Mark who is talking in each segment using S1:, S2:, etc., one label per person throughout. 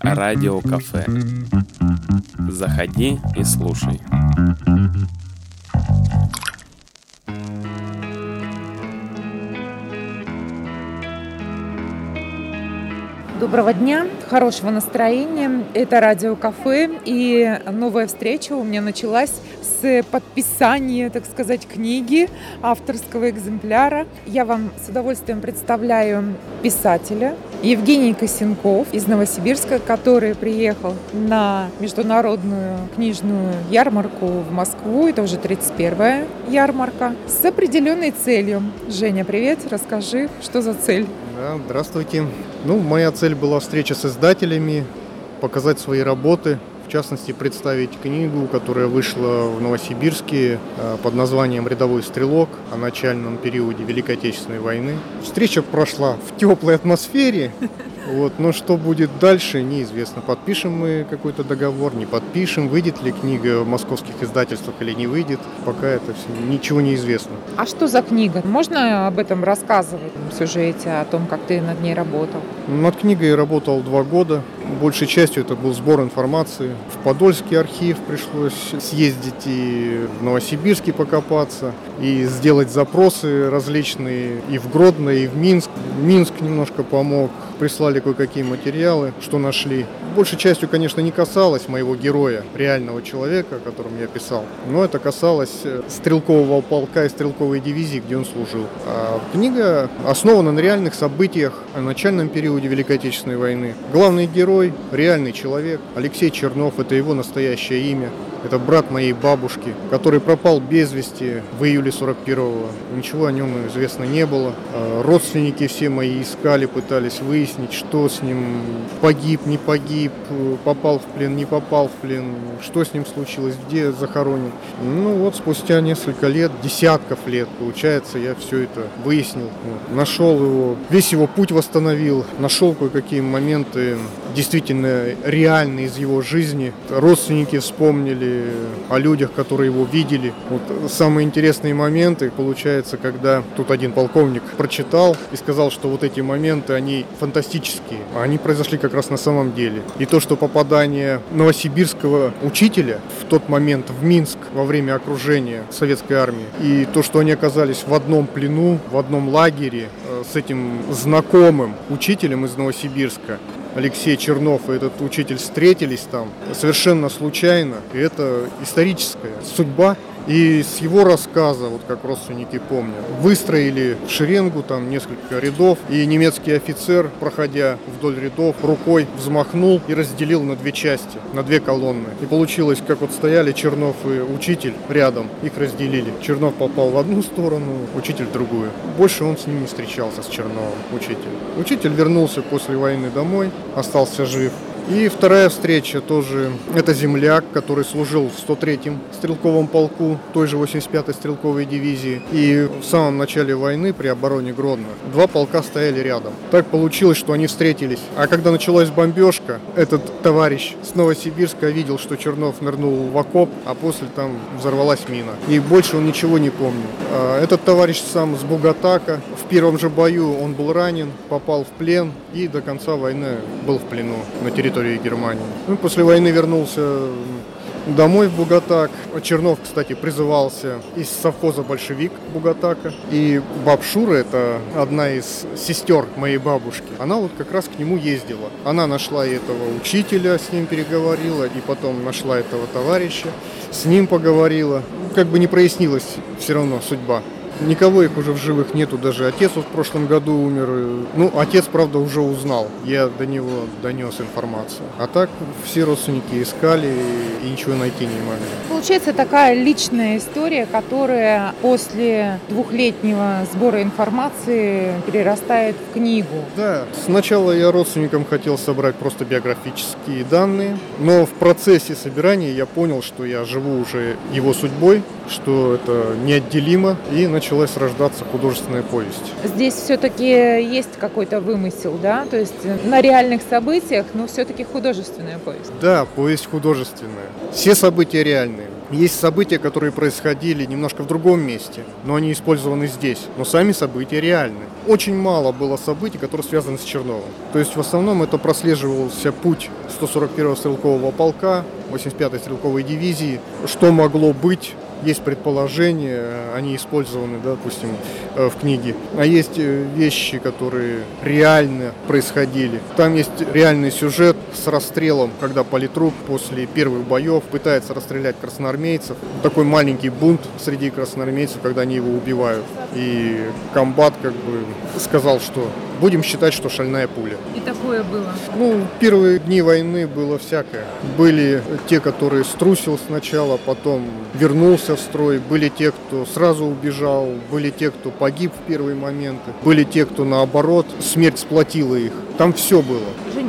S1: Радио кафе. Заходи и слушай.
S2: Доброго дня, хорошего настроения. Это радио кафе и новая встреча у меня началась с подписания, так сказать, книги авторского экземпляра. Я вам с удовольствием представляю писателя Евгений Косенков из Новосибирска, который приехал на международную книжную ярмарку в Москву. Это уже 31-я ярмарка с определенной целью. Женя, привет, расскажи, что за цель?
S3: Да, здравствуйте. Ну, моя цель была встреча с издателями, показать свои работы, в частности, представить книгу, которая вышла в Новосибирске э, под названием «Рядовой стрелок» о начальном периоде Великой Отечественной войны. Встреча прошла в теплой атмосфере, вот, но что будет дальше, неизвестно. Подпишем мы какой-то договор, не подпишем, выйдет ли книга в московских издательствах или не выйдет, пока это все ничего не известно.
S2: А что за книга? Можно об этом рассказывать в сюжете, о том, как ты над ней работал?
S3: Над книгой работал два года. Большей частью это был сбор информации. В Подольский архив пришлось съездить и в Новосибирске покопаться, и сделать запросы различные и в Гродно, и в Минск. Минск немножко помог, прислали кое-какие материалы, что нашли. Большей частью, конечно, не касалось моего героя, реального человека, о котором я писал, но это касалось э, стрелкового полка и стрелковой дивизии, где он служил. А книга основана на реальных событиях о начальном периоде Великой Отечественной войны. Главный герой – реальный человек. Алексей Чернов – это его настоящее имя. Это брат моей бабушки, который пропал без вести в июле 41-го. Ничего о нем известно не было. А родственники все мои искали, пытались выяснить, что с ним погиб, не погиб, попал в плен, не попал в плен, что с ним случилось, где захоронен. Ну вот спустя несколько лет, десятков лет, получается, я все это выяснил. Нашел его, весь его путь восстановил, нашел кое-какие моменты действительно реальные из его жизни. Родственники вспомнили, о людях, которые его видели. Вот самые интересные моменты, получается, когда тут один полковник прочитал и сказал, что вот эти моменты, они фантастические. Они произошли как раз на самом деле. И то, что попадание новосибирского учителя в тот момент в Минск во время окружения советской армии, и то, что они оказались в одном плену, в одном лагере э, с этим знакомым учителем из Новосибирска, Алексей Чернов и этот учитель встретились там совершенно случайно. И это историческая судьба и с его рассказа, вот как родственники помнят, выстроили шеренгу там несколько рядов, и немецкий офицер, проходя вдоль рядов, рукой взмахнул и разделил на две части, на две колонны. И получилось, как вот стояли Чернов и учитель рядом, их разделили. Чернов попал в одну сторону, учитель в другую. Больше он с ним не встречался, с Черновым, учитель. Учитель вернулся после войны домой, остался жив. И вторая встреча тоже, это земляк, который служил в 103-м стрелковом полку той же 85-й стрелковой дивизии. И в самом начале войны при обороне Гродно два полка стояли рядом. Так получилось, что они встретились. А когда началась бомбежка, этот товарищ с Новосибирска видел, что Чернов нырнул в окоп, а после там взорвалась мина. И больше он ничего не помнил. А этот товарищ сам с Бугатака. В первом же бою он был ранен, попал в плен и до конца войны был в плену на территории территории Германии. Ну, после войны вернулся домой в Бугатак. Чернов, кстати, призывался из совхоза большевик Бугатака. И бабшура, это одна из сестер моей бабушки, она вот как раз к нему ездила. Она нашла этого учителя, с ним переговорила, и потом нашла этого товарища, с ним поговорила. Как бы не прояснилась все равно судьба Никого их уже в живых нету, даже отец вот в прошлом году умер. Ну, отец, правда, уже узнал. Я до него донес информацию. А так все родственники искали и ничего найти не могли.
S2: Получается такая личная история, которая после двухлетнего сбора информации перерастает в книгу.
S3: Да, сначала я родственникам хотел собрать просто биографические данные, но в процессе собирания я понял, что я живу уже его судьбой, что это неотделимо, и началась рождаться художественная повесть.
S2: Здесь все-таки есть какой-то вымысел, да? То есть на реальных событиях, но все-таки художественная повесть.
S3: Да, повесть художественная. Все события реальные. Есть события, которые происходили немножко в другом месте, но они использованы здесь. Но сами события реальны. Очень мало было событий, которые связаны с Черновым. То есть в основном это прослеживался путь 141-го стрелкового полка, 85-й стрелковой дивизии, что могло быть есть предположения, они использованы, да, допустим, э, в книге. А есть э, вещи, которые реально происходили. Там есть реальный сюжет с расстрелом, когда политрук после первых боев пытается расстрелять красноармейцев. Такой маленький бунт среди красноармейцев, когда они его убивают. И комбат как бы сказал, что будем считать, что шальная пуля.
S2: И такое было?
S3: Ну, первые дни войны было всякое. Были те, которые струсил сначала, потом вернулся в строй. Были те, кто сразу убежал. Были те, кто погиб в первые моменты. Были те, кто наоборот, смерть сплотила их. Там все было.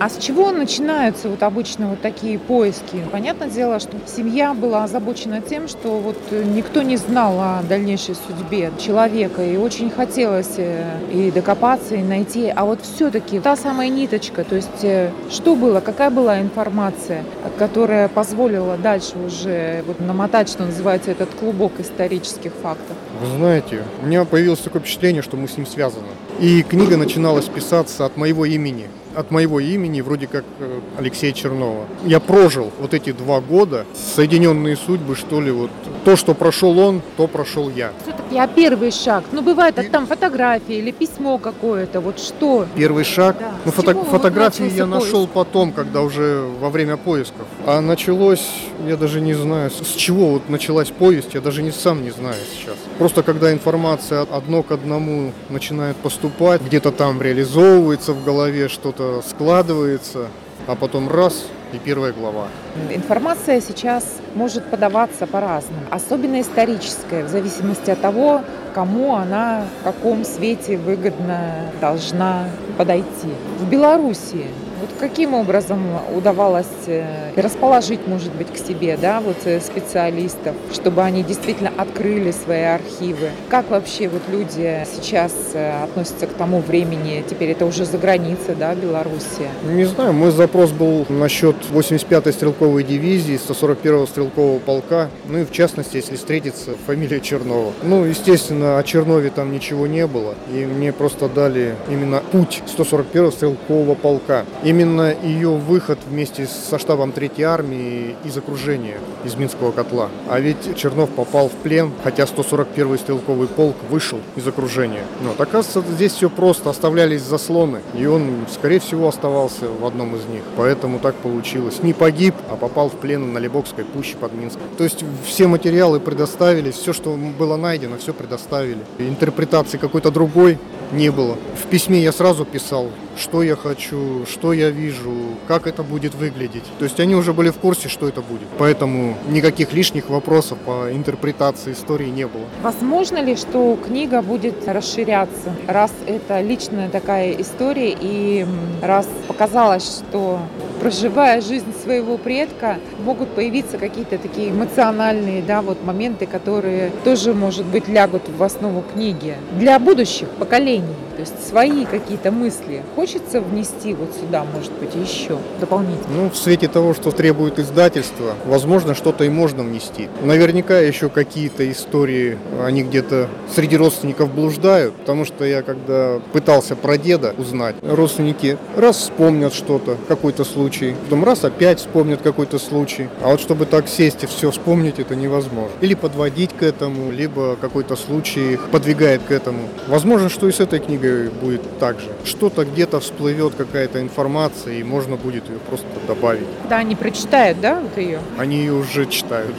S2: А с чего начинаются вот обычно вот такие поиски? Понятное дело, что семья была озабочена тем, что вот никто не знал о дальнейшей судьбе человека, и очень хотелось э, и докопаться, и найти. А вот все-таки та самая ниточка, то есть э, что было, какая была информация, которая позволила дальше уже вот намотать, что называется, этот клубок исторических фактов?
S3: Вы знаете, у меня появилось такое впечатление, что мы с ним связаны. И книга начиналась писаться от моего имени от моего имени, вроде как э, Алексея Чернова. Я прожил вот эти два года, соединенные судьбы, что ли, вот то, что прошел он, то прошел я.
S2: Все-таки, а первый шаг? Ну, бывает, а там фотографии или письмо какое-то, вот что?
S3: Первый шаг? Да. Ну, фото фотографии я нашел поиск? потом, когда уже во время поисков. А началось, я даже не знаю, с чего вот началась повесть, я даже не сам не знаю сейчас. Просто когда информация одно к одному начинает поступать, где-то там реализовывается в голове что-то, что складывается, а потом раз и первая глава.
S2: Информация сейчас может подаваться по-разному, особенно историческая, в зависимости от того, кому она в каком свете выгодно должна подойти. В Белоруссии вот каким образом удавалось э, расположить, может быть, к себе, да, вот э, специалистов, чтобы они действительно открыли свои архивы? Как вообще вот люди сейчас э, относятся к тому времени? Теперь это уже за границей, да, Белоруссия?
S3: Не знаю, мой запрос был насчет 85-й стрелковой дивизии, 141-го стрелкового полка, ну и в частности, если встретиться, фамилия Чернова. Ну, естественно, о Чернове там ничего не было, и мне просто дали именно путь 141-го стрелкового полка именно ее выход вместе со штабом Третьей армии из окружения, из Минского котла. А ведь Чернов попал в плен, хотя 141-й стрелковый полк вышел из окружения. Но, оказывается, здесь все просто, оставлялись заслоны, и он, скорее всего, оставался в одном из них. Поэтому так получилось. Не погиб, а попал в плен на Лебокской пуще под Минском. То есть все материалы предоставились, все, что было найдено, все предоставили. Интерпретации какой-то другой не было. В письме я сразу писал, что я хочу, что я вижу, как это будет выглядеть. То есть они уже были в курсе, что это будет. Поэтому никаких лишних вопросов по интерпретации истории не было.
S2: Возможно ли, что книга будет расширяться, раз это личная такая история и раз показалось, что проживая жизнь своего предка, могут появиться какие-то такие эмоциональные да, вот моменты, которые тоже, может быть, лягут в основу книги для будущих поколений. То есть свои какие-то мысли хочется внести вот сюда, может быть, еще дополнительно?
S3: Ну, в свете того, что требует издательство, возможно, что-то и можно внести. Наверняка еще какие-то истории, они где-то среди родственников блуждают, потому что я когда пытался про деда узнать, родственники раз вспомнят что-то, какой-то случай, потом раз опять вспомнят какой-то случай. А вот чтобы так сесть и все вспомнить, это невозможно. Или подводить к этому, либо какой-то случай подвигает к этому. Возможно, что и с этой книгой будет так же. Что-то где-то всплывет какая-то информация, и можно будет ее просто добавить.
S2: Да, они прочитают, да, вот ее?
S3: Они ее уже читают.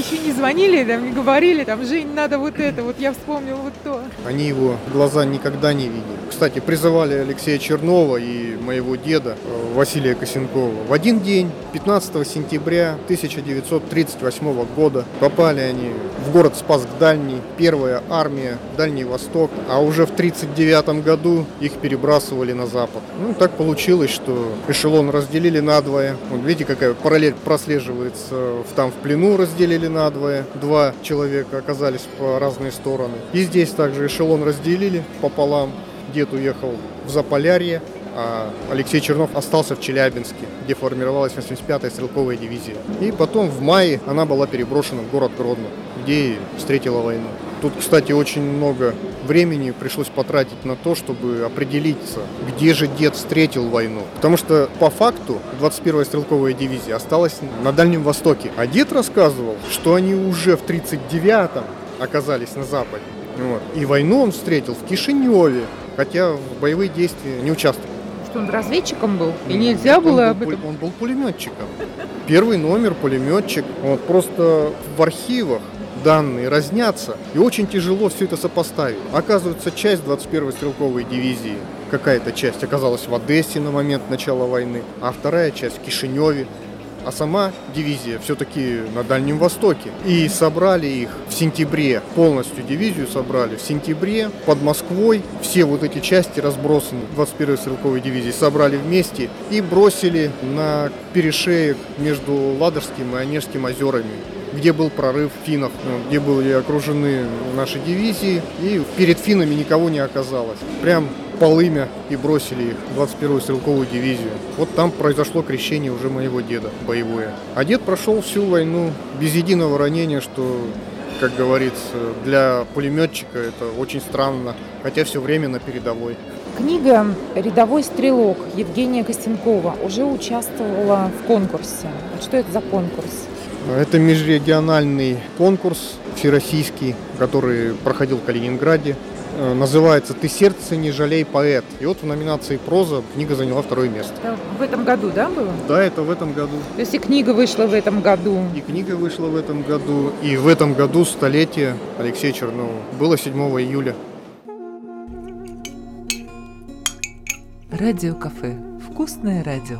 S2: Еще не звонили, там не говорили, там, Жень, надо вот это, вот я вспомнил вот то.
S3: Они его глаза никогда не видели. Кстати, призывали Алексея Чернова и моего деда э, Василия Косенкова. В один день, 15 сентября 1938 года, попали они в город Спасск-Дальний, первая армия, Дальний Восток, а уже в 1939 году их перебрасывали на запад. Ну, так получилось, что эшелон разделили надвое. Вот видите, какая параллель прослеживается. Там в плену разделили надвое. Два человека оказались по разные стороны. И здесь также эшелон разделили пополам. Дед уехал в Заполярье, а Алексей Чернов остался в Челябинске, где формировалась 85-я стрелковая дивизия. И потом в мае она была переброшена в город Гродно, где встретила войну. Тут, кстати, очень много времени пришлось потратить на то, чтобы определиться, где же дед встретил войну. Потому что по факту 21-я стрелковая дивизия осталась на Дальнем Востоке. А дед рассказывал, что они уже в 39-м оказались на Западе. Вот. И войну он встретил в Кишиневе, хотя в боевые действия не участвовал.
S2: Что он разведчиком был? И нельзя
S3: он
S2: было
S3: был,
S2: об этом?
S3: Он был пулеметчиком. Первый номер пулеметчик. Вот просто в архивах данные разнятся, и очень тяжело все это сопоставить. Оказывается, часть 21-й стрелковой дивизии, какая-то часть оказалась в Одессе на момент начала войны, а вторая часть в Кишиневе. А сама дивизия все-таки на Дальнем Востоке. И собрали их в сентябре, полностью дивизию собрали в сентябре под Москвой. Все вот эти части разбросаны 21-й стрелковой дивизии собрали вместе и бросили на перешеек между Ладожским и Онежским озерами где был прорыв финнов, ну, где были окружены наши дивизии, и перед финнами никого не оказалось. Прям полымя и бросили их, 21-ю стрелковую дивизию. Вот там произошло крещение уже моего деда, боевое. А дед прошел всю войну без единого ранения, что, как говорится, для пулеметчика это очень странно, хотя все время на передовой.
S2: Книга «Рядовой стрелок» Евгения Костенкова уже участвовала в конкурсе. Что это за конкурс?
S3: Это межрегиональный конкурс всероссийский, который проходил в Калининграде. Э, Называется «Ты сердце не жалей, поэт». И вот в номинации «Проза» книга заняла второе место.
S2: Это в этом году, да, было?
S3: Да, это в этом году.
S2: То есть и книга вышла в этом году.
S3: И книга вышла в этом году. И в этом году столетие Алексея Чернова. Было 7 июля.
S4: Радио кафе. Вкусное радио.